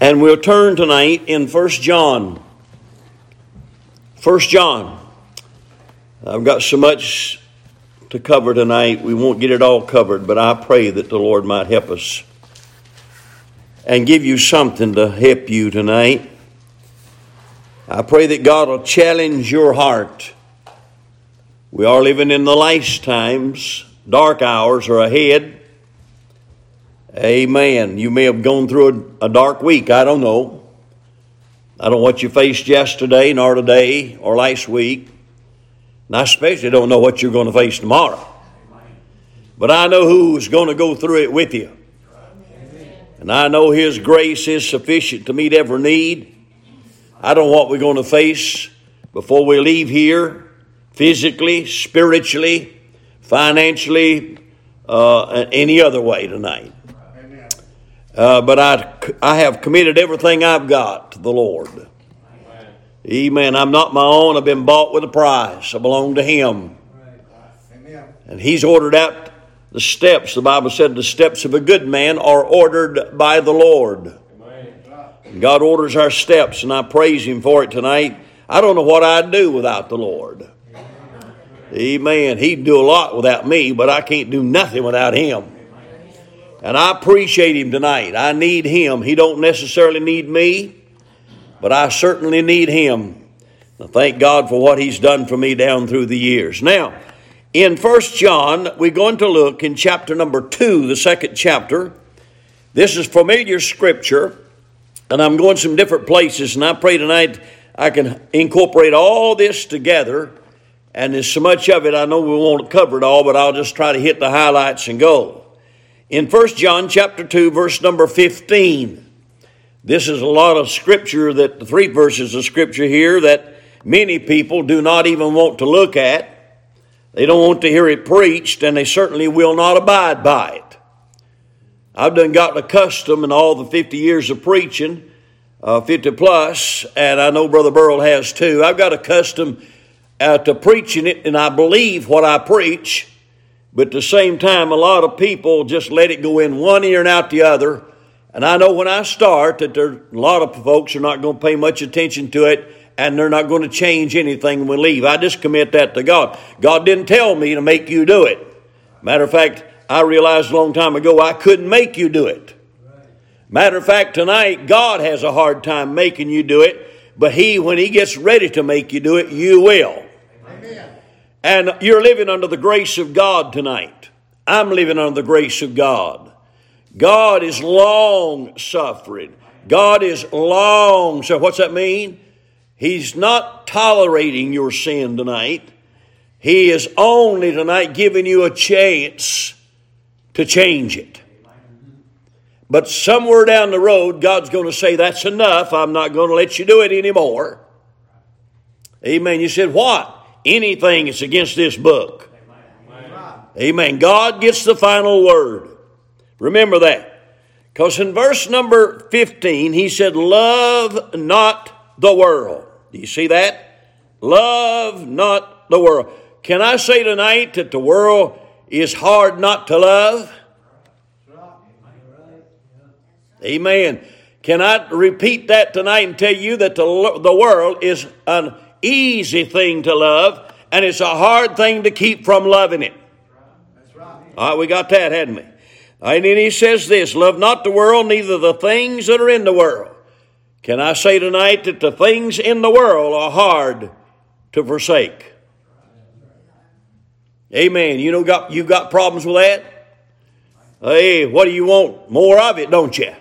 And we'll turn tonight in 1 John. 1 John. I've got so much to cover tonight. We won't get it all covered, but I pray that the Lord might help us and give you something to help you tonight. I pray that God will challenge your heart. We are living in the last times, dark hours are ahead. Amen. You may have gone through a, a dark week. I don't know. I don't know what you faced yesterday, nor today, or last week. And I especially don't know what you're going to face tomorrow. But I know who's going to go through it with you. And I know His grace is sufficient to meet every need. I don't know what we're going to face before we leave here, physically, spiritually, financially, uh, any other way tonight. Uh, but I, I have committed everything I've got to the Lord. Amen. Amen. I'm not my own. I've been bought with a price. I belong to Him. Amen. And He's ordered out the steps. The Bible said the steps of a good man are ordered by the Lord. God orders our steps, and I praise Him for it tonight. I don't know what I'd do without the Lord. Amen. He'd do a lot without me, but I can't do nothing without Him. And I appreciate him tonight. I need him. He don't necessarily need me, but I certainly need him. I thank God for what he's done for me down through the years. Now, in First John, we're going to look in chapter number 2, the second chapter. This is familiar scripture, and I'm going some different places, and I pray tonight I can incorporate all this together. And there's so much of it, I know we won't cover it all, but I'll just try to hit the highlights and go in 1 John chapter 2 verse number 15. This is a lot of scripture that the three verses of scripture here that many people do not even want to look at. They don't want to hear it preached and they certainly will not abide by it. I've done gotten accustomed in all the 50 years of preaching, uh, 50 plus, and I know Brother Burl has too. I've got accustomed uh, to preaching it and I believe what I preach but at the same time, a lot of people just let it go in one ear and out the other. And I know when I start that there, a lot of folks are not going to pay much attention to it and they're not going to change anything when we leave. I just commit that to God. God didn't tell me to make you do it. Matter of fact, I realized a long time ago I couldn't make you do it. Matter of fact, tonight God has a hard time making you do it, but He, when He gets ready to make you do it, you will. And you're living under the grace of God tonight. I'm living under the grace of God. God is long suffering. God is long. So, what's that mean? He's not tolerating your sin tonight. He is only tonight giving you a chance to change it. But somewhere down the road, God's going to say, That's enough. I'm not going to let you do it anymore. Amen. You said, What? Anything that's against this book. Amen. God gets the final word. Remember that. Because in verse number 15, he said, Love not the world. Do you see that? Love not the world. Can I say tonight that the world is hard not to love? Amen. Can I repeat that tonight and tell you that the, the world is an easy thing to love, and it's a hard thing to keep from loving it. All right, we got that, hadn't we? And then he says this Love not the world, neither the things that are in the world. Can I say tonight that the things in the world are hard to forsake? Amen. You know, got you got problems with that? Hey, what do you want? More of it, don't you?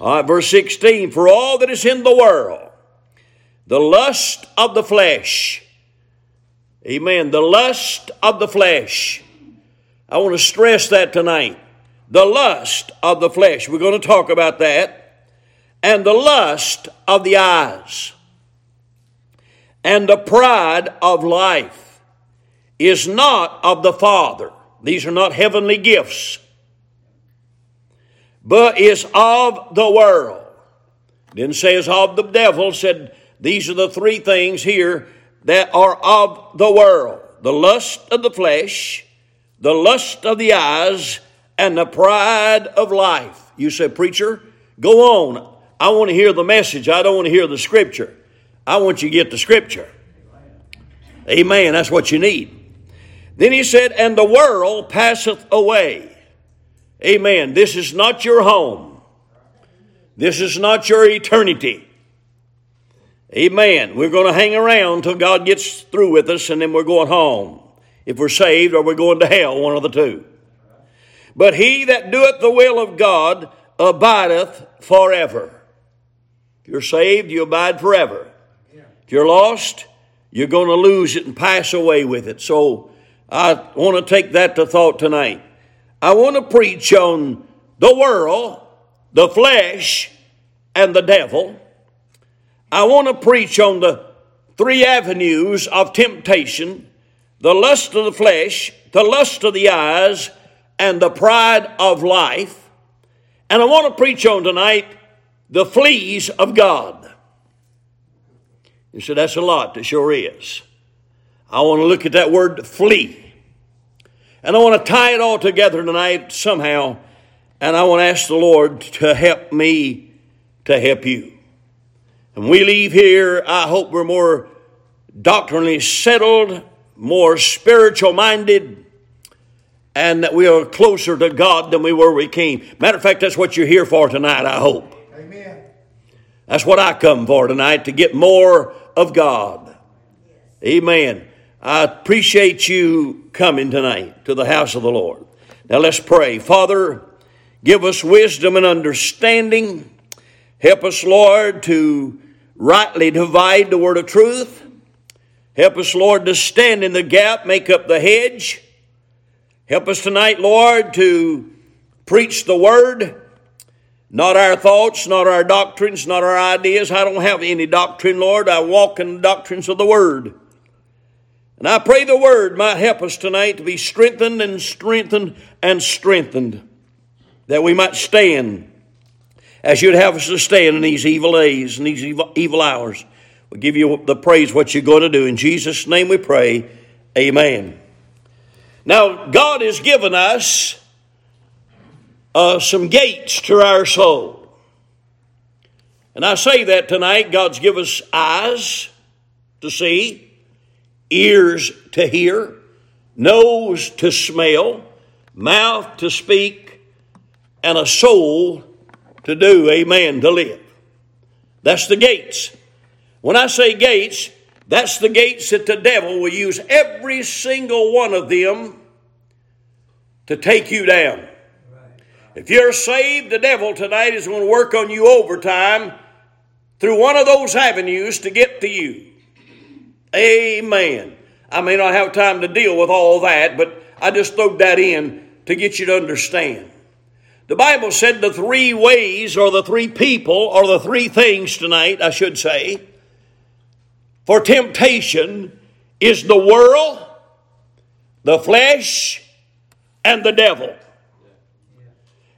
All right, verse 16 For all that is in the world, the lust of the flesh. Amen. The lust of the flesh. I want to stress that tonight. The lust of the flesh. We're going to talk about that. And the lust of the eyes. And the pride of life is not of the Father. These are not heavenly gifts, but is of the world. Didn't say of the devil, said these are the three things here that are of the world the lust of the flesh, the lust of the eyes, and the pride of life. You say, Preacher, go on. I want to hear the message. I don't want to hear the scripture. I want you to get the scripture. Amen. That's what you need. Then he said, And the world passeth away. Amen. This is not your home. This is not your eternity. Amen. We're going to hang around till God gets through with us and then we're going home. If we're saved or we're going to hell, one of the two. But he that doeth the will of God abideth forever. If you're saved, you abide forever. If you're lost, you're going to lose it and pass away with it. So I want to take that to thought tonight. I want to preach on the world, the flesh, and the devil. I want to preach on the three avenues of temptation the lust of the flesh, the lust of the eyes, and the pride of life. And I want to preach on tonight the fleas of God. You said, that's a lot. That sure is. I want to look at that word flee. And I want to tie it all together tonight somehow. And I want to ask the Lord to help me to help you. And we leave here, I hope we're more doctrinally settled, more spiritual minded, and that we are closer to God than we were when we came. Matter of fact, that's what you're here for tonight, I hope. Amen. That's what I come for tonight, to get more of God. Amen. I appreciate you coming tonight to the house of the Lord. Now let's pray. Father, give us wisdom and understanding. Help us, Lord, to rightly divide the word of truth. Help us, Lord, to stand in the gap, make up the hedge. Help us tonight, Lord, to preach the word, not our thoughts, not our doctrines, not our ideas. I don't have any doctrine, Lord. I walk in the doctrines of the word. And I pray the word might help us tonight to be strengthened and strengthened and strengthened, that we might stand as you'd have us to stand in these evil days and these evil, evil hours. We give you the praise what you're going to do. In Jesus' name we pray. Amen. Now, God has given us uh, some gates to our soul. And I say that tonight. God's given us eyes to see, ears to hear, nose to smell, mouth to speak, and a soul to do, amen, to live. That's the gates. When I say gates, that's the gates that the devil will use every single one of them to take you down. If you're saved, the devil tonight is going to work on you overtime through one of those avenues to get to you. Amen. I may not have time to deal with all that, but I just throwed that in to get you to understand. The Bible said the three ways, or the three people, or the three things tonight, I should say, for temptation is the world, the flesh, and the devil.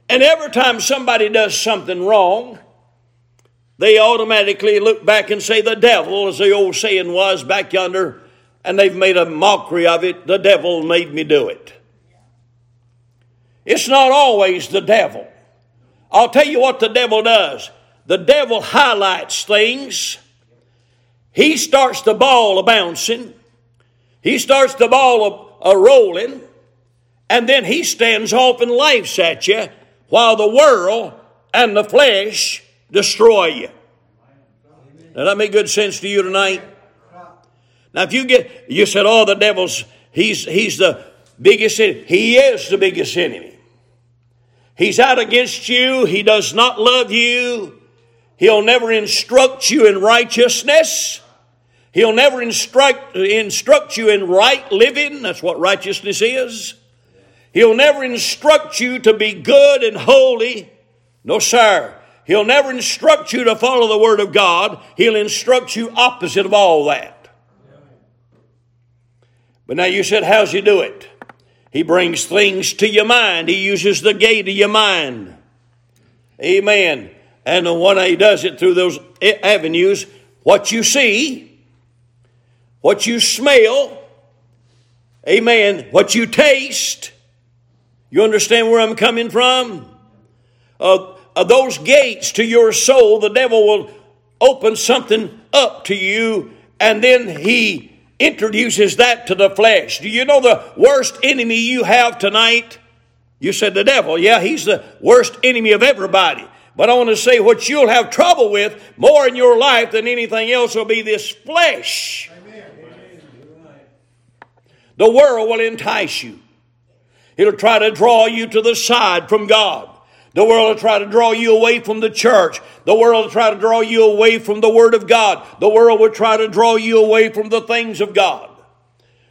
And every time somebody does something wrong, they automatically look back and say, The devil, as the old saying was back yonder, and they've made a mockery of it. The devil made me do it. It's not always the devil. I'll tell you what the devil does. The devil highlights things. He starts the ball a bouncing. He starts the ball a, rolling. And then he stands off and laughs at you while the world and the flesh destroy you. Now that make good sense to you tonight? Now if you get, you said, oh, the devil's, he's, he's the biggest enemy. He is the biggest enemy. He's out against you. He does not love you. He'll never instruct you in righteousness. He'll never instruct, instruct you in right living. That's what righteousness is. He'll never instruct you to be good and holy. No, sir. He'll never instruct you to follow the Word of God. He'll instruct you opposite of all that. But now you said, how's he do it? He brings things to your mind. He uses the gate of your mind. Amen. And the one he does it through those avenues, what you see, what you smell, amen, what you taste. You understand where I'm coming from? Uh, of those gates to your soul, the devil will open something up to you, and then he introduces that to the flesh. Do you know the worst enemy you have tonight? You said the devil. Yeah, he's the worst enemy of everybody. But I want to say what you'll have trouble with more in your life than anything else will be this flesh. Amen. The world will entice you. It'll try to draw you to the side from God. The world will try to draw you away from the church. The world will try to draw you away from the Word of God. The world will try to draw you away from the things of God.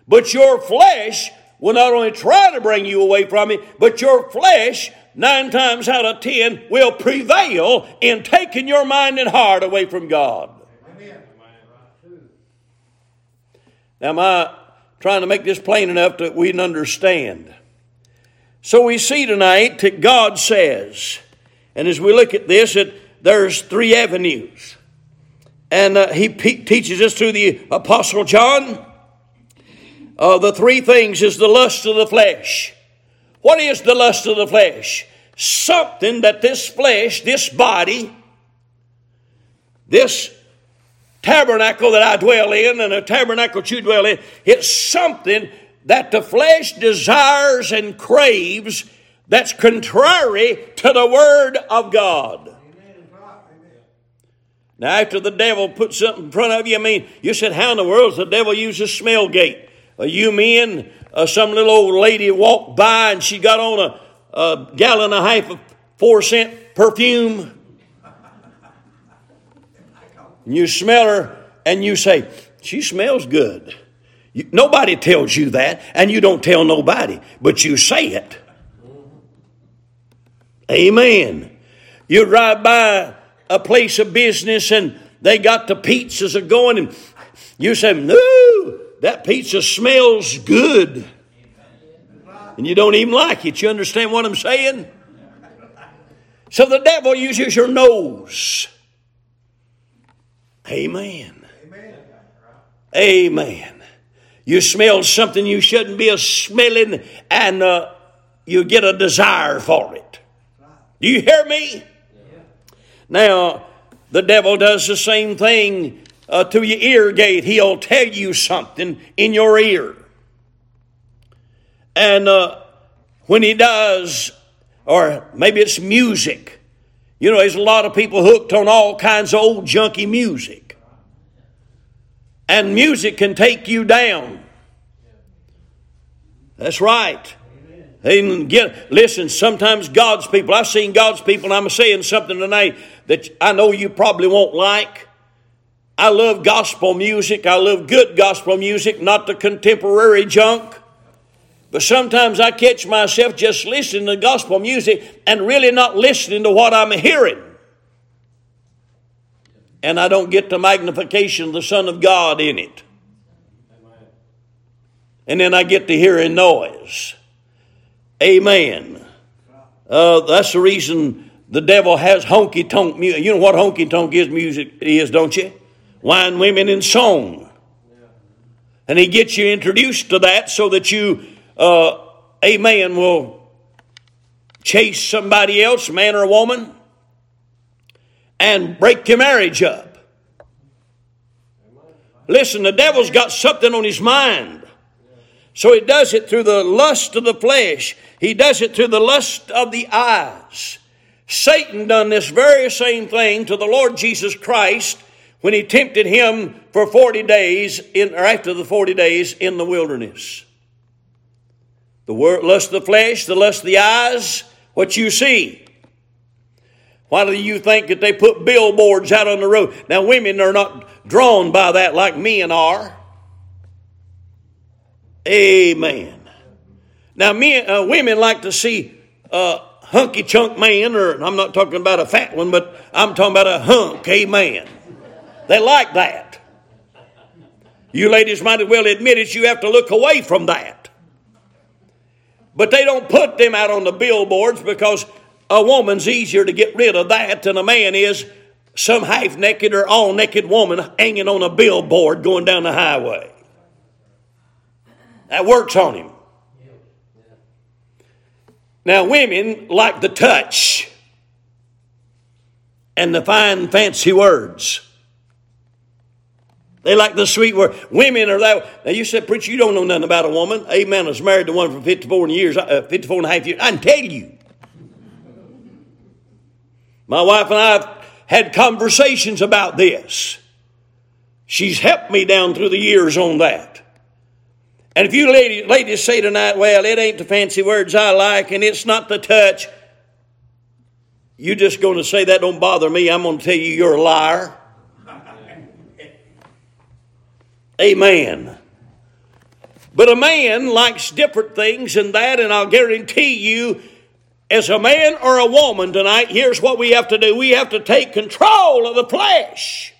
But your flesh will not only try to bring you away from it, but your flesh, nine times out of ten, will prevail in taking your mind and heart away from God. Amen. Now, am I trying to make this plain enough that we can understand? So we see tonight that God says, and as we look at this, that there's three avenues. And uh, he pe- teaches us through the Apostle John. Uh, the three things is the lust of the flesh. What is the lust of the flesh? Something that this flesh, this body, this tabernacle that I dwell in and a tabernacle you dwell in, it's something that the flesh desires and craves that's contrary to the Word of God. Now, after the devil put something in front of you, I mean, you said, How in the world does the devil use a smell gate? Uh, you men, uh, some little old lady walked by and she got on a, a gallon and a half of four cent perfume. And you smell her and you say, She smells good. You, nobody tells you that, and you don't tell nobody, but you say it. Amen. You drive by a place of business and they got the pizzas are going, and you say, No, that pizza smells good. And you don't even like it. You understand what I'm saying? So the devil uses your nose. Amen. Amen. You smell something you shouldn't be a smelling, and uh, you get a desire for it. Do you hear me? Now, the devil does the same thing uh, to your ear gate. He'll tell you something in your ear. And uh, when he does, or maybe it's music, you know, there's a lot of people hooked on all kinds of old junky music. And music can take you down. That's right. Amen. Get, listen, sometimes God's people, I've seen God's people, and I'm saying something tonight that I know you probably won't like. I love gospel music. I love good gospel music, not the contemporary junk. But sometimes I catch myself just listening to gospel music and really not listening to what I'm hearing and I don't get the magnification of the Son of God in it. And then I get to hearing noise. Amen. Uh, that's the reason the devil has honky tonk music. You know what honky tonk is music is, don't you? Wine, women, and song. And he gets you introduced to that so that you, uh, amen, will chase somebody else, man or woman, and break your marriage up. Listen, the devil's got something on his mind. So he does it through the lust of the flesh. He does it through the lust of the eyes. Satan done this very same thing to the Lord Jesus Christ when he tempted him for 40 days in, or after the 40 days in the wilderness. The lust of the flesh, the lust of the eyes, what you see. Why do you think that they put billboards out on the road? Now, women are not drawn by that like men are. Amen. Now, men, uh, women like to see a hunky chunk man, or I'm not talking about a fat one, but I'm talking about a hunk, amen. They like that. You ladies might as well admit it, you have to look away from that. But they don't put them out on the billboards because a woman's easier to get rid of that than a man is some half naked or all naked woman hanging on a billboard going down the highway. That works on him. Now, women like the touch. and the fine, fancy words. They like the sweet word. Women are that. Now you said, preacher, you don't know nothing about a woman. Amen. I was married to one for 54 years, uh, 54 and a half years. I can tell you. My wife and I have had conversations about this. She's helped me down through the years on that. And if you ladies, ladies say tonight, well, it ain't the fancy words I like and it's not the touch, you're just going to say that don't bother me. I'm going to tell you you're a liar. Amen. But a man likes different things than that, and I'll guarantee you, as a man or a woman tonight, here's what we have to do we have to take control of the flesh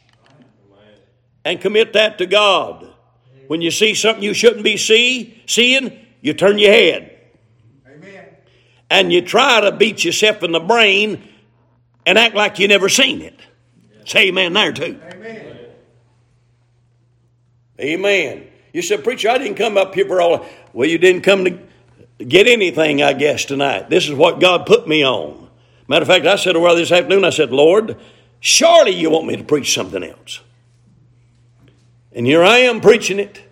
and commit that to God. When you see something you shouldn't be see, seeing, you turn your head. Amen. And you try to beat yourself in the brain and act like you never seen it. Say amen there too. Amen. Amen. You said, Preacher, I didn't come up here for all. Well, you didn't come to get anything, I guess, tonight. This is what God put me on. Matter of fact, I said, well, this afternoon, I said, Lord, surely you want me to preach something else. And here I am preaching it.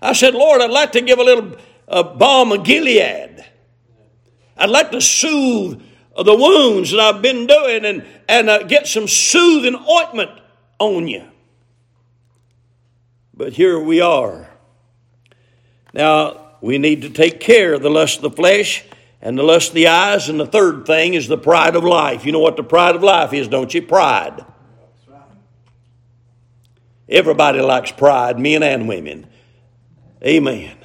I said, Lord, I'd like to give a little uh, balm of Gilead. I'd like to soothe the wounds that I've been doing and, and uh, get some soothing ointment on you. But here we are. Now, we need to take care of the lust of the flesh and the lust of the eyes. And the third thing is the pride of life. You know what the pride of life is, don't you? Pride. Everybody likes pride, men and women. Amen.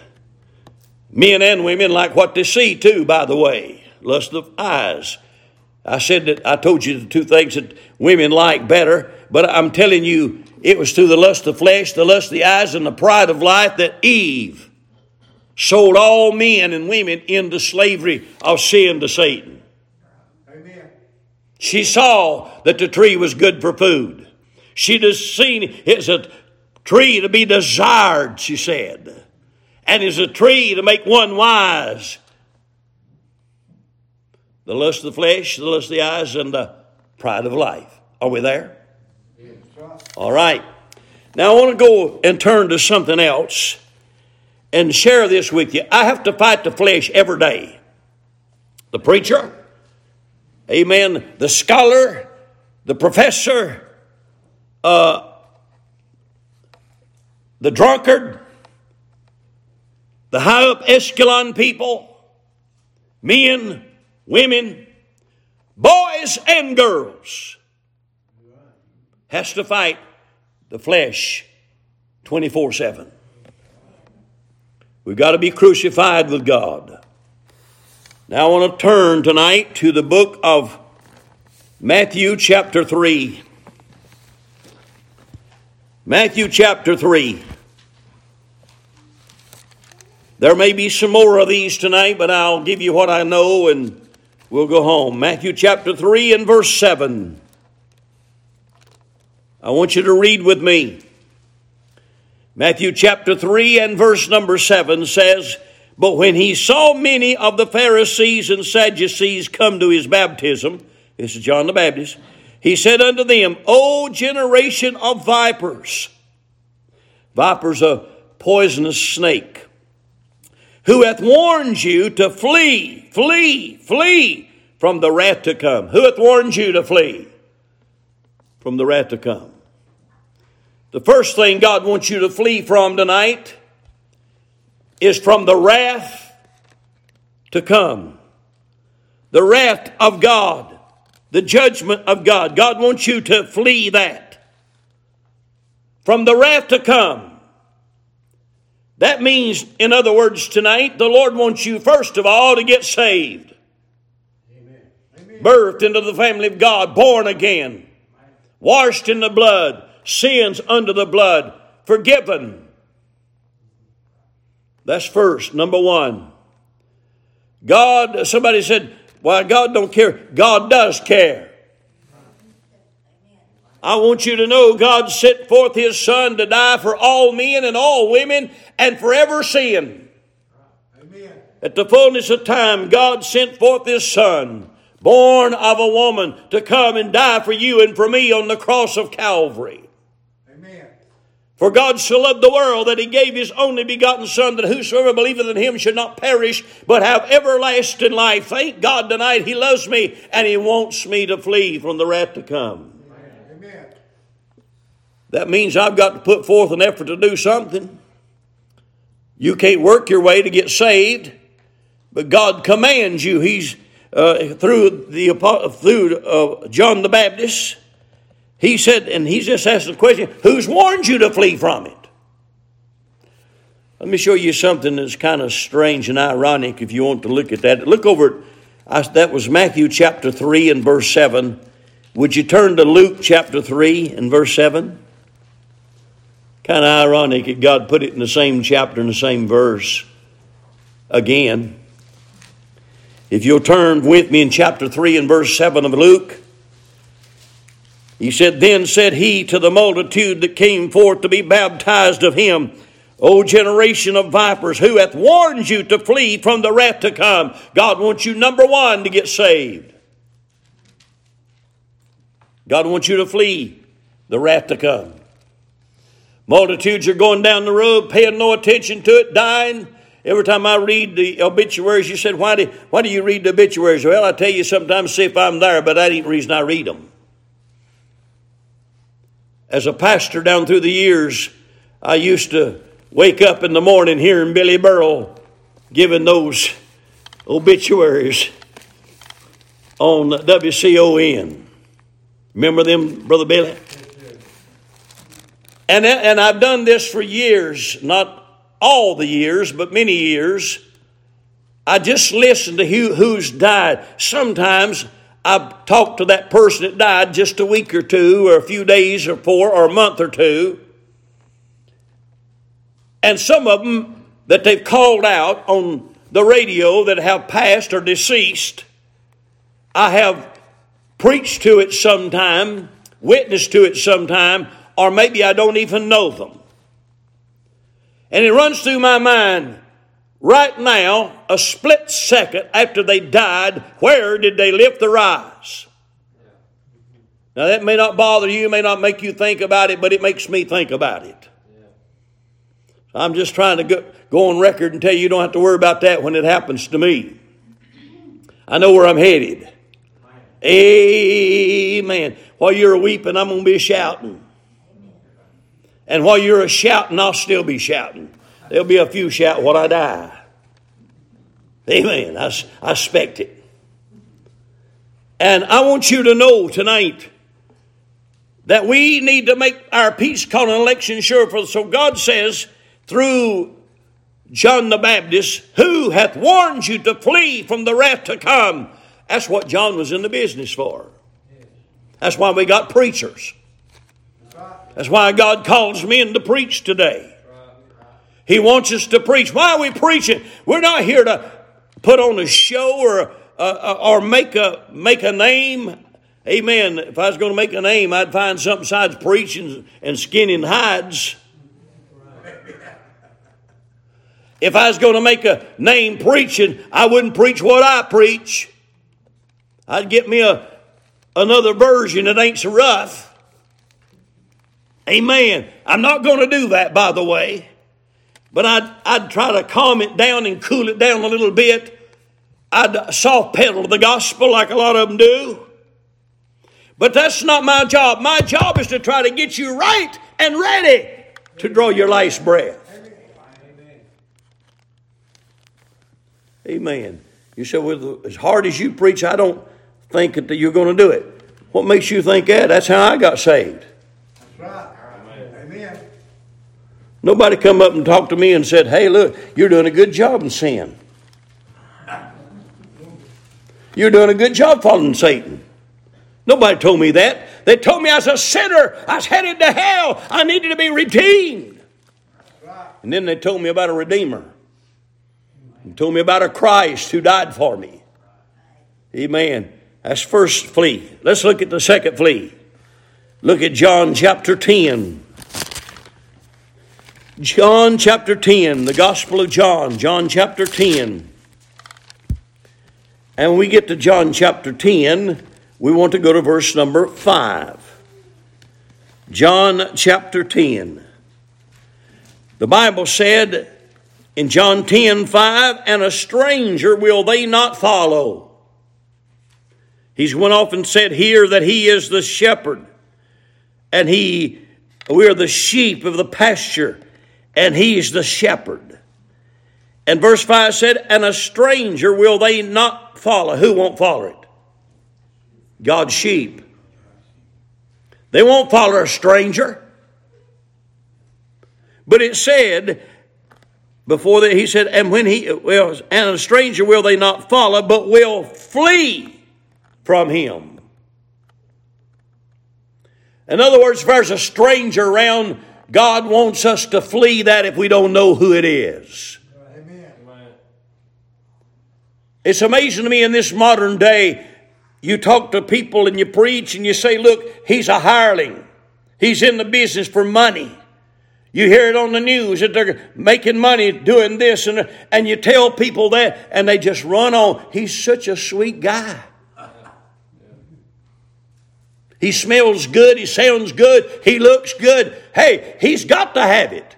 Men and women like what they see too, by the way. Lust of eyes. I said that I told you the two things that women like better, but I'm telling you, it was through the lust of flesh, the lust of the eyes, and the pride of life that Eve sold all men and women into slavery of sin to Satan. Amen. She saw that the tree was good for food. She just seen it's a tree to be desired, she said, and is a tree to make one wise. The lust of the flesh, the lust of the eyes, and the pride of life. Are we there? All right. Now I want to go and turn to something else and share this with you. I have to fight the flesh every day. The preacher, amen, the scholar, the professor, uh, the drunkard, the high up echelon people, men, women, boys, and girls has to fight the flesh 24 7. We've got to be crucified with God. Now I want to turn tonight to the book of Matthew, chapter 3. Matthew, chapter 3. There may be some more of these tonight, but I'll give you what I know and we'll go home. Matthew, chapter 3, and verse 7. I want you to read with me. Matthew chapter 3 and verse number 7 says, But when he saw many of the Pharisees and Sadducees come to his baptism, this is John the Baptist, he said unto them, O generation of vipers, vipers a poisonous snake, who hath warned you to flee, flee, flee from the wrath to come? Who hath warned you to flee from the wrath to come? The first thing God wants you to flee from tonight is from the wrath to come. The wrath of God, the judgment of God. God wants you to flee that. From the wrath to come. That means, in other words, tonight, the Lord wants you, first of all, to get saved. Amen. Amen. Birthed into the family of God, born again, washed in the blood, sins under the blood, forgiven. That's first, number one. God, somebody said, why God don't care. God does care. I want you to know God sent forth His Son to die for all men and all women and forever sin. Amen. At the fullness of time, God sent forth His Son, born of a woman, to come and die for you and for me on the cross of Calvary. For God so loved the world that he gave his only begotten Son, that whosoever believeth in him should not perish, but have everlasting life. Thank God tonight he loves me and he wants me to flee from the wrath to come. Amen. That means I've got to put forth an effort to do something. You can't work your way to get saved, but God commands you. He's uh, through the through uh, John the Baptist. He said, and he's just asked the question, who's warned you to flee from it? Let me show you something that's kind of strange and ironic if you want to look at that. Look over at, that was Matthew chapter 3 and verse 7. Would you turn to Luke chapter 3 and verse 7? Kind of ironic that God put it in the same chapter in the same verse again. If you'll turn with me in chapter 3 and verse 7 of Luke. He said, Then said he to the multitude that came forth to be baptized of him, O generation of vipers, who hath warned you to flee from the wrath to come? God wants you, number one, to get saved. God wants you to flee the wrath to come. Multitudes are going down the road, paying no attention to it, dying. Every time I read the obituaries, you said, why do, why do you read the obituaries? Well, I tell you sometimes see if I'm there, but that ain't the reason I read them as a pastor down through the years, I used to wake up in the morning hearing Billy Burrow giving those obituaries on WCON. Remember them, Brother Billy? And, and I've done this for years, not all the years, but many years. I just listen to who, who's died. Sometimes I've talked to that person that died just a week or two, or a few days, or four, or a month or two. And some of them that they've called out on the radio that have passed or deceased, I have preached to it sometime, witnessed to it sometime, or maybe I don't even know them. And it runs through my mind right now, a split second after they died, where did they lift their eyes? Now, that may not bother you, may not make you think about it, but it makes me think about it. I'm just trying to go, go on record and tell you you don't have to worry about that when it happens to me. I know where I'm headed. Amen. While you're weeping, I'm going to be shouting. And while you're shouting, I'll still be shouting. There'll be a few shout when I die. Amen. I, I expect it. And I want you to know tonight that we need to make our peace call calling election sure. For so God says through John the Baptist, who hath warned you to flee from the wrath to come. That's what John was in the business for. That's why we got preachers. That's why God calls men to preach today. He wants us to preach. Why are we preaching? We're not here to put on a show or, uh, or make, a, make a name. Amen. If I was going to make a name, I'd find something besides preaching and skinning hides. If I was going to make a name preaching, I wouldn't preach what I preach. I'd get me a, another version that ain't so rough. Amen. I'm not going to do that, by the way. But I'd, I'd try to calm it down and cool it down a little bit. I'd soft pedal the gospel like a lot of them do. But that's not my job. My job is to try to get you right and ready to draw your last breath. Amen. You say, well, as hard as you preach, I don't think that you're going to do it. What makes you think that? That's how I got saved. Nobody come up and talked to me and said, hey, look, you're doing a good job in sin. You're doing a good job following Satan. Nobody told me that. They told me I was a sinner. I was headed to hell. I needed to be redeemed. And then they told me about a Redeemer. And told me about a Christ who died for me. Amen. That's first flee. Let's look at the second flee. Look at John chapter 10. John chapter 10, the Gospel of John, John chapter 10. And when we get to John chapter 10, we want to go to verse number 5. John chapter 10. The Bible said in John 10 5, and a stranger will they not follow. He's went off and said here that he is the shepherd, and he we are the sheep of the pasture, and he's the shepherd. And verse 5 said, And a stranger will they not follow. Who won't follow it? God's sheep. They won't follow a stranger. But it said, before that, he said, and when he, well, and a stranger will they not follow, but will flee from him. In other words, if there's a stranger around, God wants us to flee that if we don't know who it is. Amen. It's amazing to me in this modern day, you talk to people and you preach and you say, look, he's a hireling. He's in the business for money. You hear it on the news that they're making money doing this, and, and you tell people that, and they just run on. He's such a sweet guy. He smells good. He sounds good. He looks good. Hey, he's got to have it.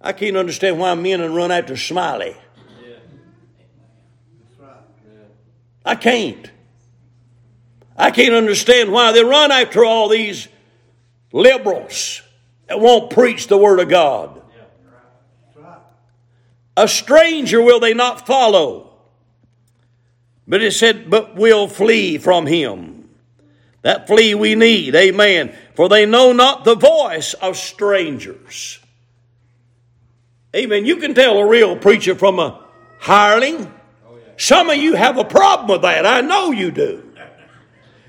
I can't understand why men run after Smiley. I can't. I can't understand why they run after all these liberals that won't preach the Word of God. A stranger will they not follow. But it said, but will flee from him. That flee we need. Amen. For they know not the voice of strangers. Amen. You can tell a real preacher from a hireling. Some of you have a problem with that. I know you do.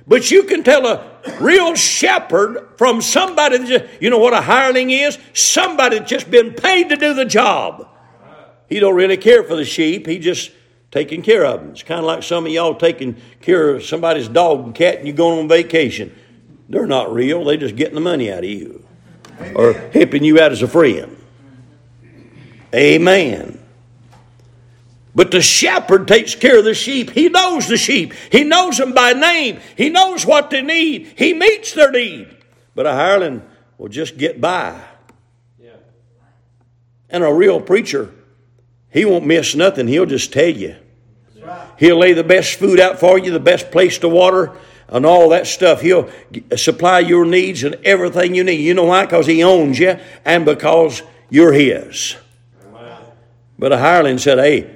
But you can tell a real shepherd from somebody that just, you know what a hireling is? Somebody that's just been paid to do the job. He don't really care for the sheep. He just taking care of them. It's kind of like some of y'all taking care of somebody's dog and cat and you're going on vacation. They're not real. They're just getting the money out of you Amen. or helping you out as a friend. Amen. But the shepherd takes care of the sheep. He knows the sheep. He knows them by name. He knows what they need. He meets their need. But a hireling will just get by. Yeah. And a real preacher, he won't miss nothing. He'll just tell you. He'll lay the best food out for you, the best place to water, and all that stuff. He'll supply your needs and everything you need. You know why? Because He owns you and because you're His. But a hireling said, Hey,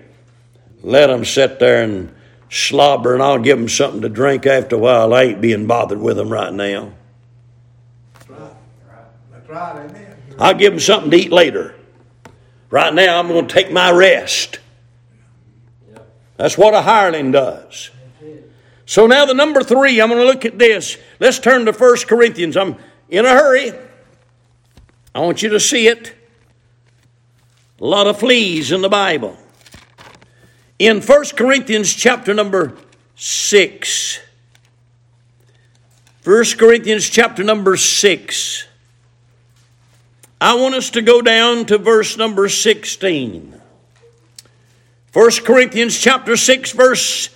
let them sit there and slobber, and I'll give them something to drink after a while. I ain't being bothered with them right now. That's right. That's right. Amen. I'll give them something to eat later. Right now, I'm going to take my rest. That's what a hireling does. So now the number three, I'm going to look at this. Let's turn to 1 Corinthians. I'm in a hurry. I want you to see it. A lot of fleas in the Bible. In 1 Corinthians chapter number 6. 1 Corinthians chapter number 6. I want us to go down to verse number 16. 1 Corinthians chapter 6, verse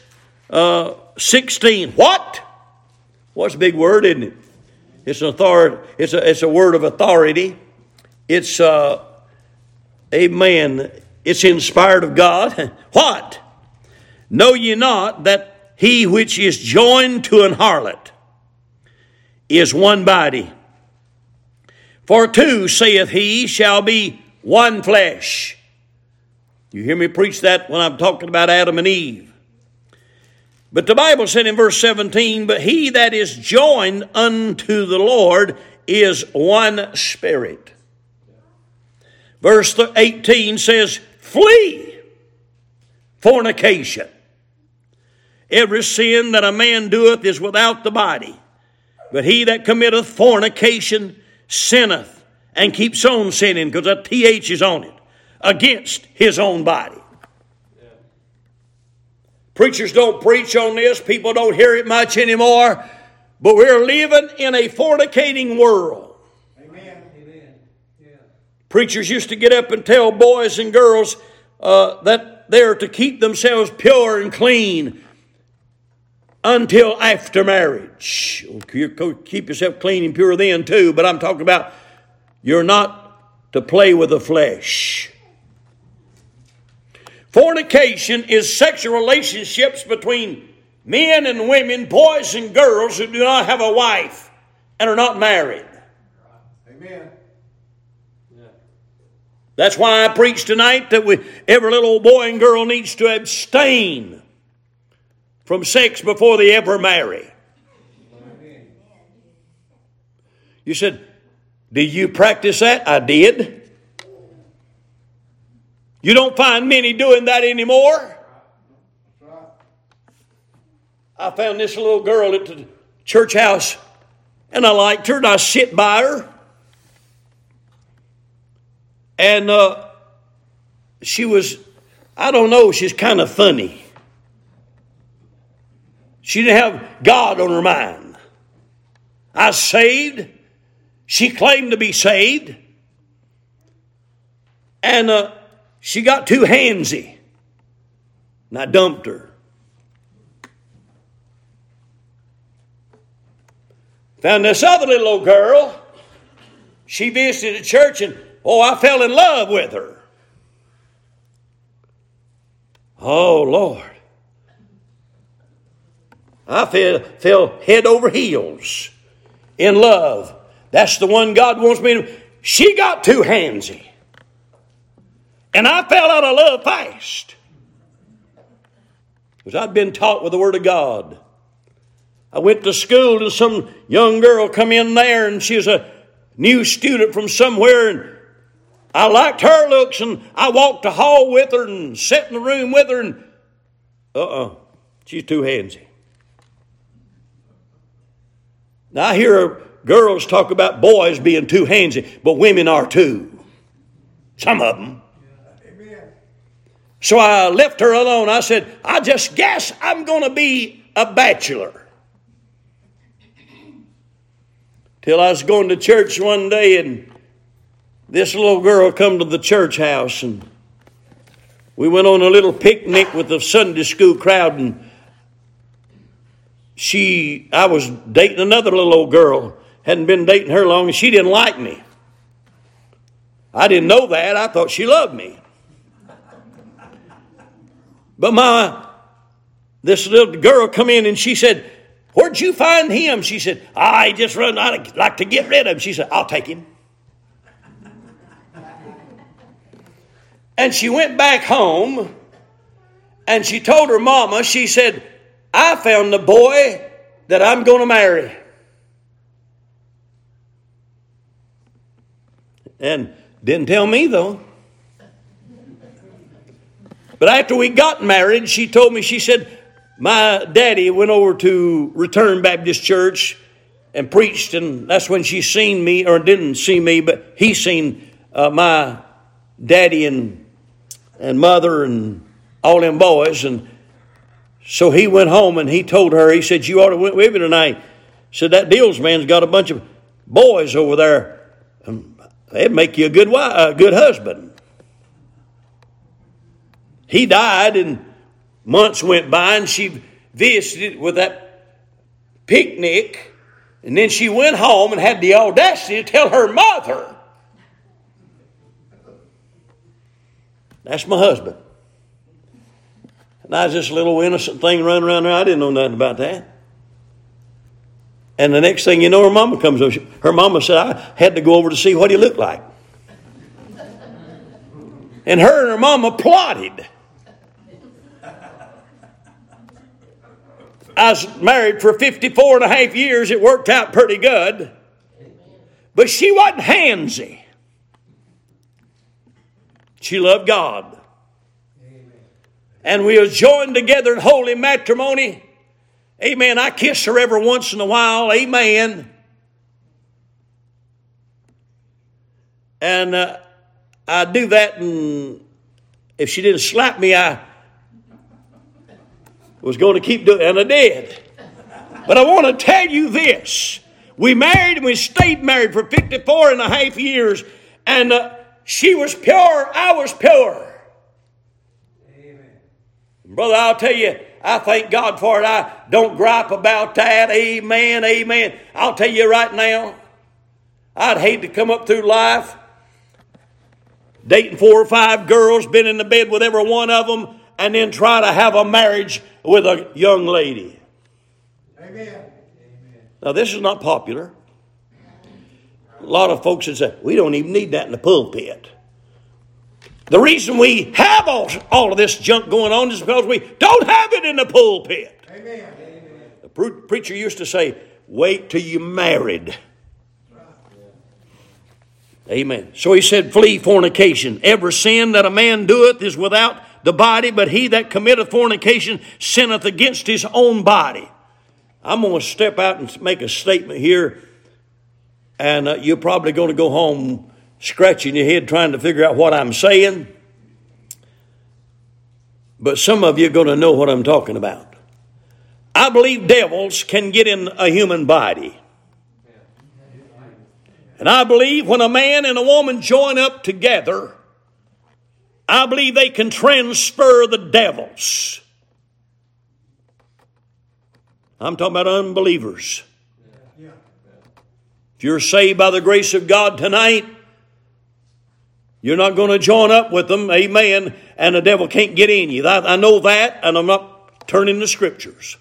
uh, 16. What? What's a big word, isn't it? It's an authority, it's a, it's a word of authority. It's uh, amen. It's inspired of God. what? Know ye not that he which is joined to an harlot is one body? For two, saith he, shall be one flesh. You hear me preach that when I'm talking about Adam and Eve. But the Bible said in verse 17, But he that is joined unto the Lord is one spirit. Verse 18 says, Flee fornication. Every sin that a man doeth is without the body, but he that committeth fornication sinneth and keeps on sinning because that TH is on it against his own body. Preachers don't preach on this, people don't hear it much anymore, but we're living in a fornicating world. Amen. Yeah. Preachers used to get up and tell boys and girls uh, that they're to keep themselves pure and clean until after marriage. Keep yourself clean and pure then too, but I'm talking about you're not to play with the flesh. Fornication is sexual relationships between men and women, boys and girls who do not have a wife and are not married. Amen. That's why I preach tonight that we, every little boy and girl needs to abstain from sex before they ever marry. You said, Did you practice that? I did. You don't find many doing that anymore. I found this little girl at the church house and I liked her and I sit by her. And uh, she was, I don't know, she's kind of funny. She didn't have God on her mind. I saved. She claimed to be saved. And uh, she got too handsy. And I dumped her. Found this other little old girl. She visited a church and, oh, I fell in love with her. Oh, Lord. I fell, fell head over heels in love. That's the one God wants me to. She got too handsy. And I fell out of love fast. Because I'd been taught with the Word of God. I went to school and some young girl come in there and she was a new student from somewhere and I liked her looks and I walked the hall with her and sat in the room with her and uh-uh, she's too handsy. Now I hear girls talk about boys being too handsy, but women are too. Some of them. So I left her alone. I said, I just guess I'm going to be a bachelor. Till I was going to church one day and this little girl come to the church house and we went on a little picnic with the Sunday school crowd and she I was dating another little old girl. Hadn't been dating her long and she didn't like me. I didn't know that. I thought she loved me. But my this little girl come in and she said, Where'd you find him? She said, I just run, I'd like to get rid of him. She said, I'll take him. and she went back home and she told her mama, she said, I found the boy that I'm going to marry. And didn't tell me though. But after we got married, she told me, she said, my daddy went over to Return Baptist Church and preached, and that's when she seen me, or didn't see me, but he seen uh, my daddy and and mother and all them boys, and so he went home and he told her, he said, "You ought to went with me tonight." Said that deals man's got a bunch of boys over there. They'd make you a good wife, a good husband. He died, and months went by, and she visited with that picnic. And then she went home and had the audacity to tell her mother, That's my husband. And I was just a little innocent thing running around there. I didn't know nothing about that. And the next thing you know, her mama comes over. Her mama said, I had to go over to see what he looked like. And her and her mama plotted. I was married for 54 and a half years. It worked out pretty good. But she wasn't handsy. She loved God. And we are joined together in holy matrimony. Amen. I kiss her every once in a while. Amen. And uh, I do that, and if she didn't slap me, I was going to keep doing it, and I did. But I want to tell you this. We married and we stayed married for 54 and a half years, and uh, she was pure, I was pure. Brother, I'll tell you, I thank God for it. I don't gripe about that. Amen, amen. I'll tell you right now, I'd hate to come up through life dating four or five girls, been in the bed with every one of them, and then try to have a marriage with a young lady. Amen. Now, this is not popular. A lot of folks would say, we don't even need that in the pulpit. The reason we have all, all of this junk going on is because we don't have it in the pulpit. Amen. The preacher used to say, wait till you're married. Amen. So he said, flee fornication. Every sin that a man doeth is without the body, but he that committeth fornication sinneth against his own body. I'm going to step out and make a statement here, and uh, you're probably going to go home scratching your head trying to figure out what I'm saying. But some of you are going to know what I'm talking about. I believe devils can get in a human body. And I believe when a man and a woman join up together, I believe they can transfer the devils. I'm talking about unbelievers. If you're saved by the grace of God tonight, you're not going to join up with them, amen, and the devil can't get in you. I know that, and I'm not turning the scriptures.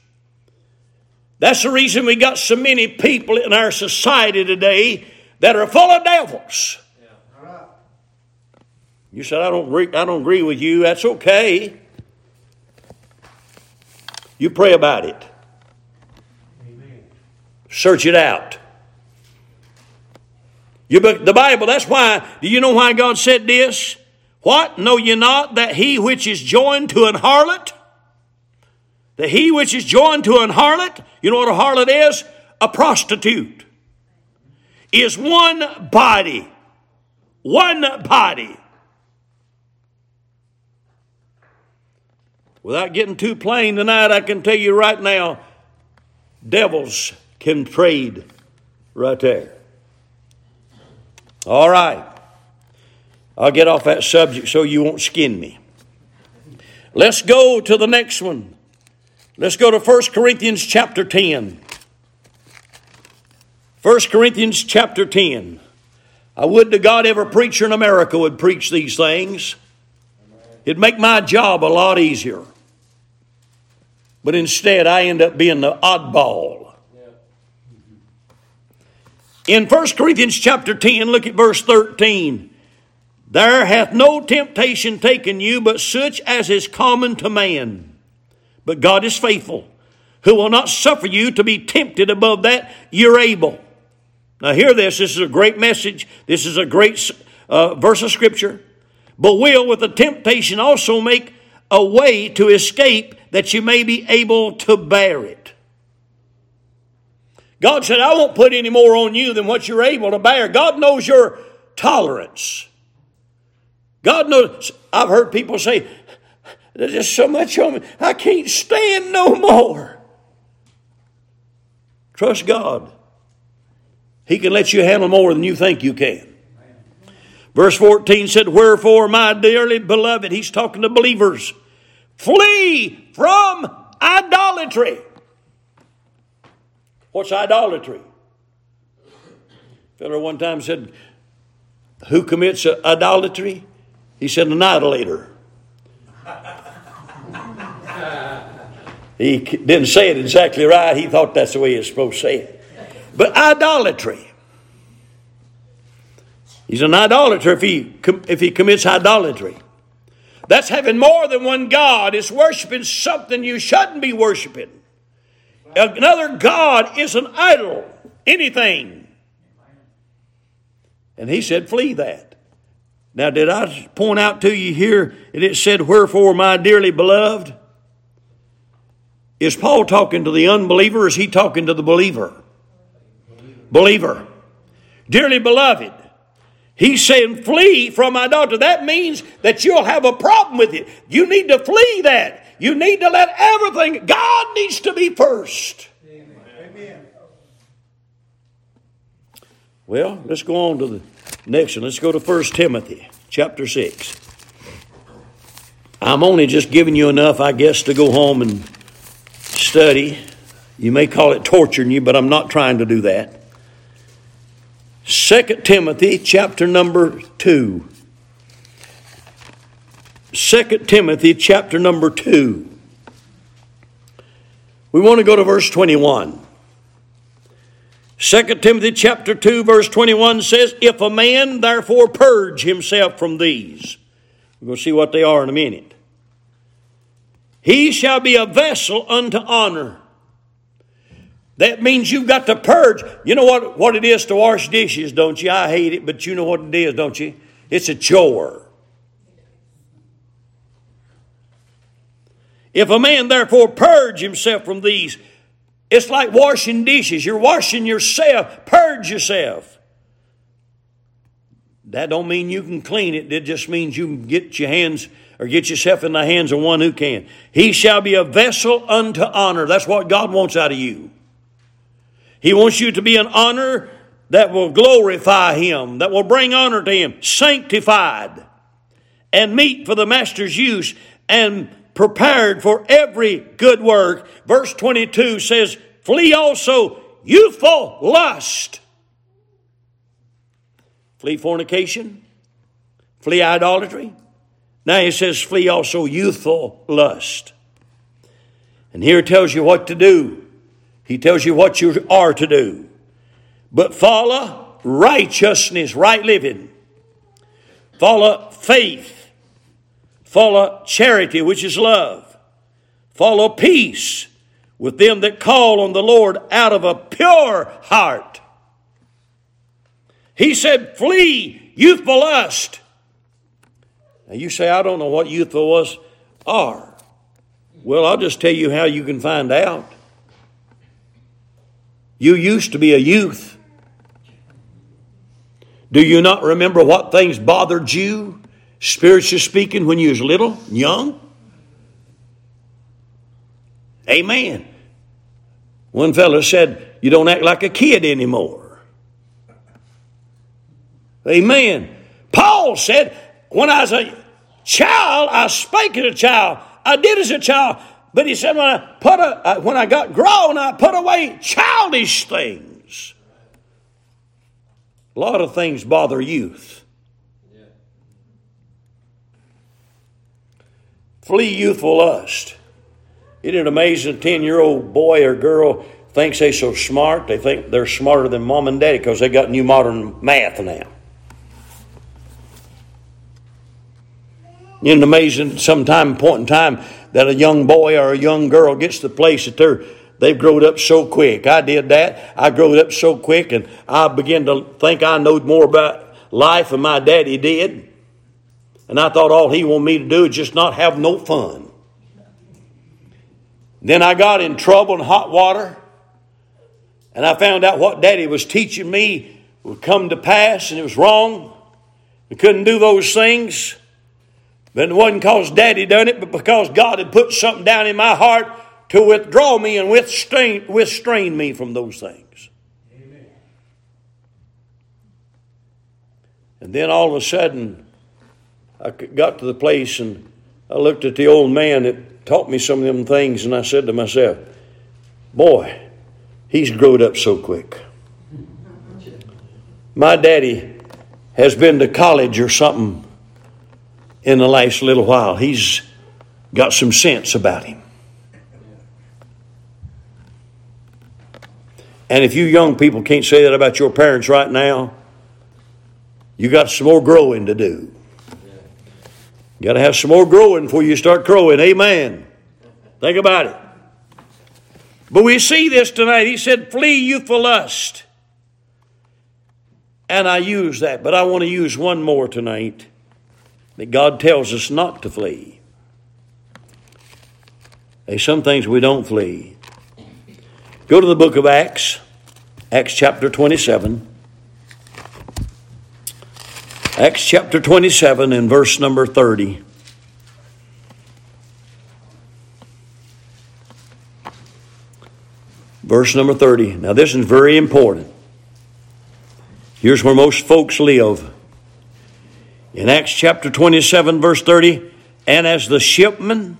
That's the reason we got so many people in our society today that are full of devils. You said, I don't, agree, I don't agree with you. That's okay. You pray about it. Search it out. You, the Bible, that's why, do you know why God said this? What? Know ye not that he which is joined to an harlot, that he which is joined to an harlot, you know what a harlot is? A prostitute, is one body. One body. Without getting too plain tonight, I can tell you right now devils can trade right there. All right. I'll get off that subject so you won't skin me. Let's go to the next one. Let's go to 1 Corinthians chapter 10. 1 Corinthians chapter 10. I would to God every preacher in America would preach these things. It'd make my job a lot easier. But instead, I end up being the oddball. In 1 Corinthians chapter 10, look at verse 13. There hath no temptation taken you but such as is common to man. But God is faithful, who will not suffer you to be tempted above that you're able. Now, hear this. This is a great message. This is a great uh, verse of Scripture. But will, with the temptation, also make a way to escape that you may be able to bear it. God said, I won't put any more on you than what you're able to bear. God knows your tolerance. God knows. I've heard people say, there's just so much on me. I can't stand no more. Trust God. He can let you handle more than you think you can. Verse 14 said, Wherefore, my dearly beloved, he's talking to believers, flee from idolatry. What's idolatry? Fellow one time said, Who commits idolatry? He said, An idolater. he didn't say it exactly right. He thought that's the way he's supposed to say it. But idolatry. He's an idolater if he, if he commits idolatry. That's having more than one God. It's worshiping something you shouldn't be worshiping. Another God is an idol, anything. And he said, Flee that. Now, did I point out to you here and it said, Wherefore, my dearly beloved? Is Paul talking to the unbeliever is he talking to the believer? Believer. Dearly beloved. He's saying, flee from idolatry. That means that you'll have a problem with it. You need to flee that. You need to let everything, God needs to be first. Amen. Well, let's go on to the next one. Let's go to 1 Timothy chapter 6. I'm only just giving you enough, I guess, to go home and study. You may call it torturing you, but I'm not trying to do that. 2 Timothy chapter number 2. 2 Timothy chapter number 2. We want to go to verse 21. 2 Timothy chapter 2 verse 21 says, If a man therefore purge himself from these, we're going to see what they are in a minute. He shall be a vessel unto honor. That means you've got to purge. You know what, what it is to wash dishes, don't you? I hate it, but you know what it is, don't you? It's a chore. If a man therefore purge himself from these, it's like washing dishes. You're washing yourself. Purge yourself. That don't mean you can clean it. It just means you can get your hands or get yourself in the hands of one who can. He shall be a vessel unto honor. That's what God wants out of you. He wants you to be an honor that will glorify Him, that will bring honor to Him, sanctified, and meet for the Master's use, and prepared for every good work. Verse 22 says, Flee also youthful lust. Flee fornication. Flee idolatry. Now he says, Flee also youthful lust. And here he tells you what to do. He tells you what you are to do. But follow righteousness, right living. Follow faith Follow charity, which is love. Follow peace with them that call on the Lord out of a pure heart. He said, Flee youthful lust. Now you say, I don't know what youthful lusts are. Well, I'll just tell you how you can find out. You used to be a youth. Do you not remember what things bothered you? Spiritually speaking, when you was little, young? Amen. One fellow said, You don't act like a kid anymore. Amen. Paul said, When I was a child, I spake as a child. I did as a child. But he said, When I, put a, uh, when I got grown, I put away childish things. A lot of things bother youth. Flee youthful lust. Isn't it amazing? A 10 year old boy or girl thinks they're so smart. They think they're smarter than mom and daddy because they got new modern math now. Isn't it amazing sometime point in time that a young boy or a young girl gets to the place that they're they've grown up so quick. I did that. I grew up so quick and I began to think I knowed more about life than my daddy did. And I thought all he wanted me to do is just not have no fun. Then I got in trouble and hot water. And I found out what daddy was teaching me would come to pass and it was wrong. We couldn't do those things. But it wasn't because daddy done it, but because God had put something down in my heart to withdraw me and withstrain, withstrain me from those things. Amen. And then all of a sudden, I got to the place and I looked at the old man that taught me some of them things, and I said to myself, Boy, he's growed up so quick. My daddy has been to college or something in the last little while. He's got some sense about him. And if you young people can't say that about your parents right now, you got some more growing to do. You got to have some more growing before you start crowing. Amen. Think about it. But we see this tonight. He said, Flee youthful lust. And I use that, but I want to use one more tonight that God tells us not to flee. There's some things we don't flee. Go to the book of Acts, Acts chapter 27. Acts chapter 27 and verse number 30. Verse number 30. Now, this is very important. Here's where most folks live. In Acts chapter 27, verse 30, And as the shipmen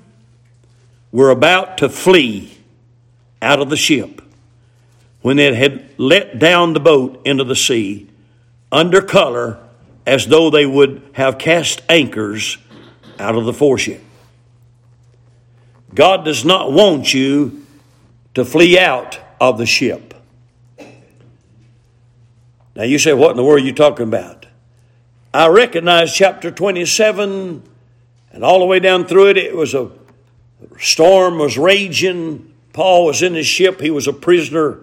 were about to flee out of the ship, when it had let down the boat into the sea, under color, as though they would have cast anchors out of the foreship. God does not want you to flee out of the ship. Now you say, what in the world are you talking about? I recognize chapter 27 and all the way down through it, it was a storm was raging. Paul was in his ship, he was a prisoner.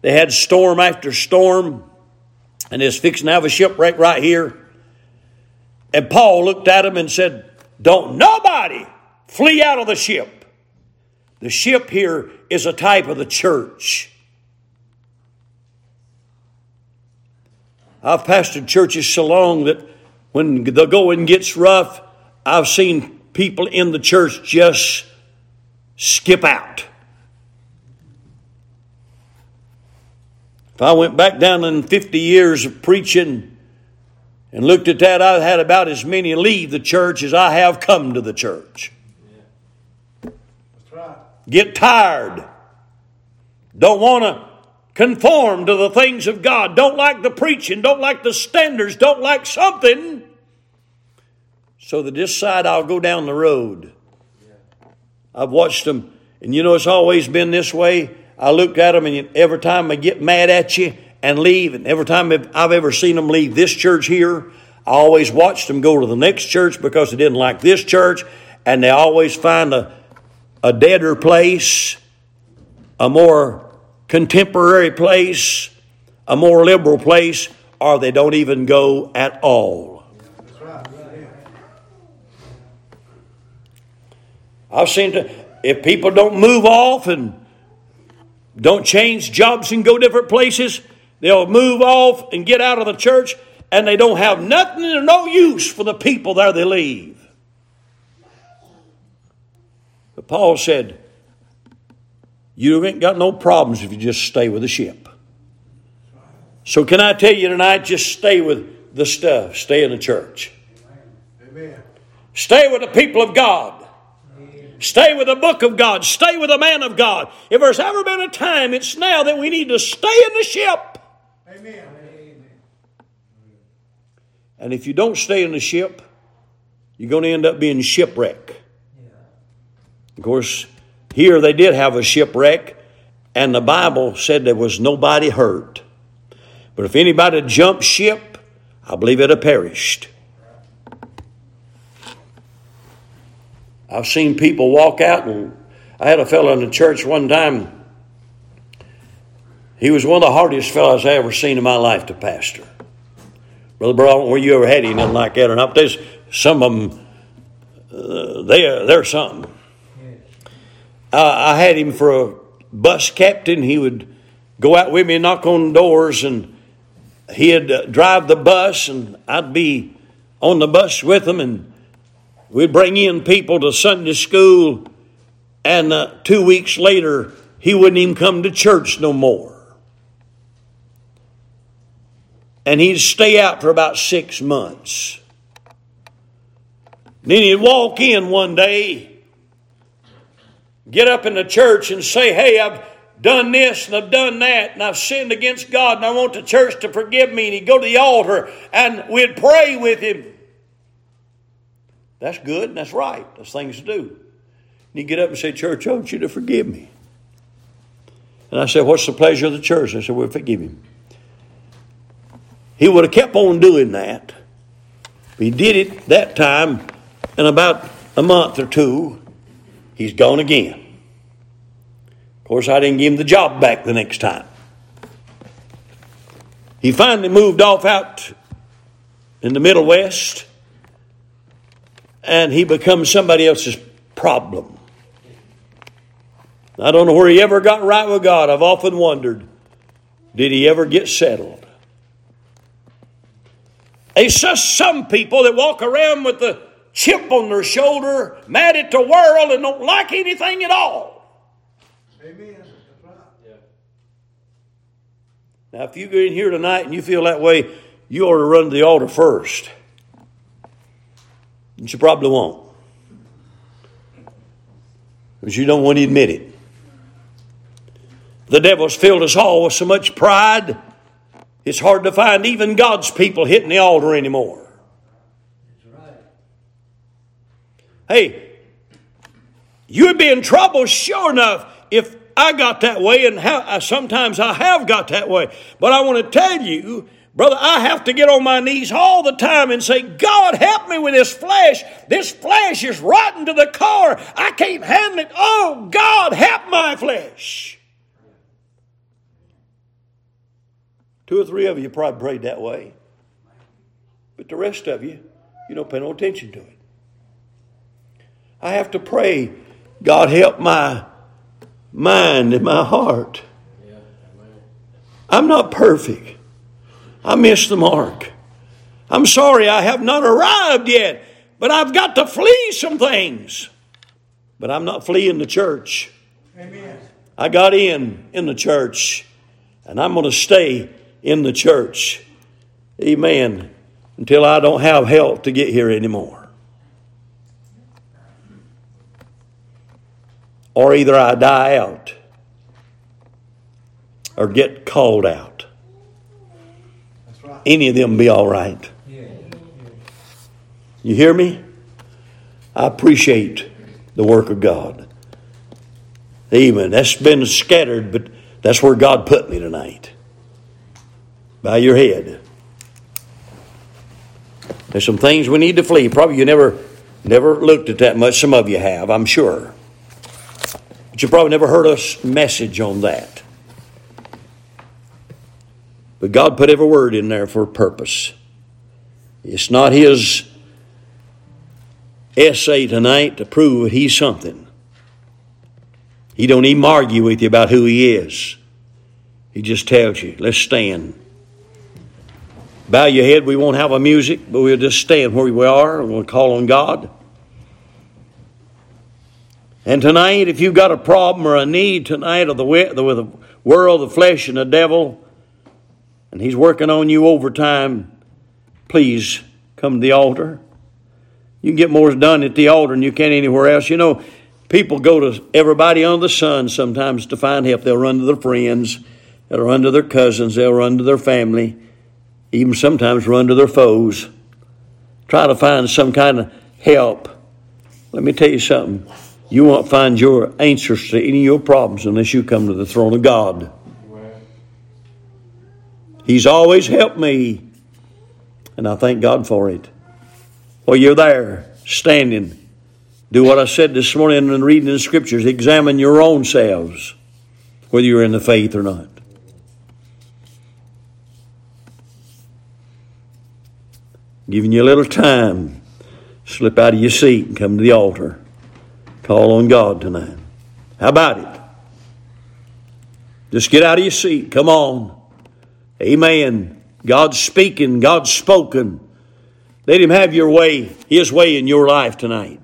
They had storm after storm, and it's fixing to have a shipwreck right here. And Paul looked at him and said, Don't nobody flee out of the ship. The ship here is a type of the church. I've pastored churches so long that when the going gets rough, I've seen people in the church just skip out. If I went back down in 50 years of preaching and looked at that, I've had about as many leave the church as I have come to the church. Right. Get tired. Don't want to conform to the things of God. Don't like the preaching. Don't like the standards. Don't like something so that this side I'll go down the road. I've watched them, and you know it's always been this way. I look at them, and every time I get mad at you and leave, and every time I've ever seen them leave this church here, I always watched them go to the next church because they didn't like this church, and they always find a, a deader place, a more contemporary place, a more liberal place, or they don't even go at all. I've seen to, if people don't move off and don't change jobs and go different places, they'll move off and get out of the church and they don't have nothing or no use for the people there they leave. But Paul said, You ain't got no problems if you just stay with the ship. So, can I tell you tonight, just stay with the stuff, stay in the church. Amen. Stay with the people of God. Stay with the book of God. Stay with the man of God. If there's ever been a time, it's now that we need to stay in the ship. Amen. And if you don't stay in the ship, you're going to end up being shipwreck. Of course, here they did have a shipwreck, and the Bible said there was nobody hurt. But if anybody jumped ship, I believe it have perished. I've seen people walk out, and I had a fellow in the church one time. He was one of the hardest fellows I ever seen in my life to pastor. Brother Brown, where you ever had anything like that or not? There's some of them, uh, they are, they're something. Uh, I had him for a bus captain. He would go out with me and knock on doors, and he'd uh, drive the bus, and I'd be on the bus with him, and We'd bring in people to Sunday school, and uh, two weeks later, he wouldn't even come to church no more. And he'd stay out for about six months. Then he'd walk in one day, get up in the church and say, Hey, I've done this and I've done that and I've sinned against God and I want the church to forgive me. And he'd go to the altar and we'd pray with him. That's good and that's right. That's things to do. And you get up and say, Church, I want you to forgive me. And I said, What's the pleasure of the church? I said, Well, forgive him. He would have kept on doing that. He did it that time, in about a month or two, he's gone again. Of course, I didn't give him the job back the next time. He finally moved off out in the Middle West and he becomes somebody else's problem. I don't know where he ever got right with God. I've often wondered did he ever get settled? It's just some people that walk around with the chip on their shoulder, mad at the world, and don't like anything at all. Amen. Now, if you go in here tonight and you feel that way, you ought to run to the altar first. And she probably won't. But you don't want to admit it. The devil's filled us all with so much pride, it's hard to find even God's people hitting the altar anymore. Hey, you'd be in trouble sure enough if I got that way, and how, uh, sometimes I have got that way. But I want to tell you, brother, I have to get on my knees all the time and say, God, help me with this flesh. This flesh is rotten to the core. I can't handle it. Oh, God, help my flesh. Two or three of you probably prayed that way. But the rest of you, you don't pay no attention to it. I have to pray, God help my mind and my heart. I'm not perfect. I missed the mark. I'm sorry I have not arrived yet, but I've got to flee some things. But I'm not fleeing the church. Amen. I got in in the church, and I'm going to stay in the church. Amen. Until I don't have help to get here anymore. Or either I die out or get called out. Any of them be all right. You hear me? I appreciate the work of God. Amen. That's been scattered, but that's where God put me tonight. By your head. There's some things we need to flee. Probably you never never looked at that much. Some of you have, I'm sure. But you probably never heard a message on that. But God put every word in there for a purpose. It's not His essay tonight to prove that He's something. He don't even argue with you about who He is. He just tells you, let's stand. Bow your head. We won't have a music, but we'll just stand where we are and we'll call on God. And tonight, if you've got a problem or a need tonight of the, with the world, the flesh, and the devil, and he's working on you overtime, please come to the altar. You can get more done at the altar than you can anywhere else. You know, people go to everybody under the sun sometimes to find help. They'll run to their friends, they'll run to their cousins, they'll run to their family even sometimes run to their foes, try to find some kind of help. Let me tell you something. You won't find your answers to any of your problems unless you come to the throne of God. He's always helped me, and I thank God for it. Well, you're there, standing. Do what I said this morning in reading the scriptures. Examine your own selves, whether you're in the faith or not. giving you a little time. Slip out of your seat and come to the altar. Call on God tonight. How about it? Just get out of your seat. Come on. Amen. God's speaking, God's spoken. Let Him have your way, His way in your life tonight.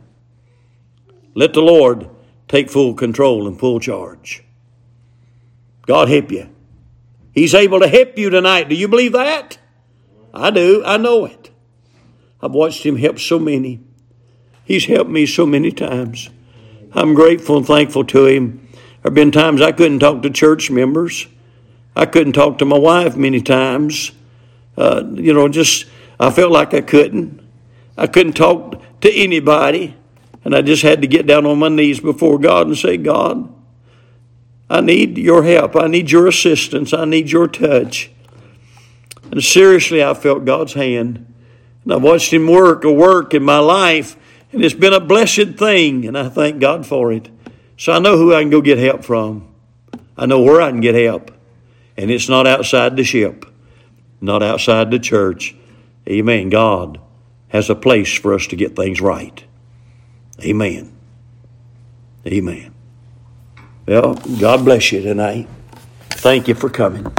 Let the Lord take full control and full charge. God help you. He's able to help you tonight. Do you believe that? I do. I know it. I've watched him help so many. He's helped me so many times. I'm grateful and thankful to him. There have been times I couldn't talk to church members. I couldn't talk to my wife many times. Uh, you know, just I felt like I couldn't. I couldn't talk to anybody. And I just had to get down on my knees before God and say, God, I need your help. I need your assistance. I need your touch. And seriously, I felt God's hand. And I've watched him work a work in my life, and it's been a blessed thing, and I thank God for it. So I know who I can go get help from. I know where I can get help. And it's not outside the ship, not outside the church. Amen. God has a place for us to get things right. Amen. Amen. Well, God bless you tonight. Thank you for coming.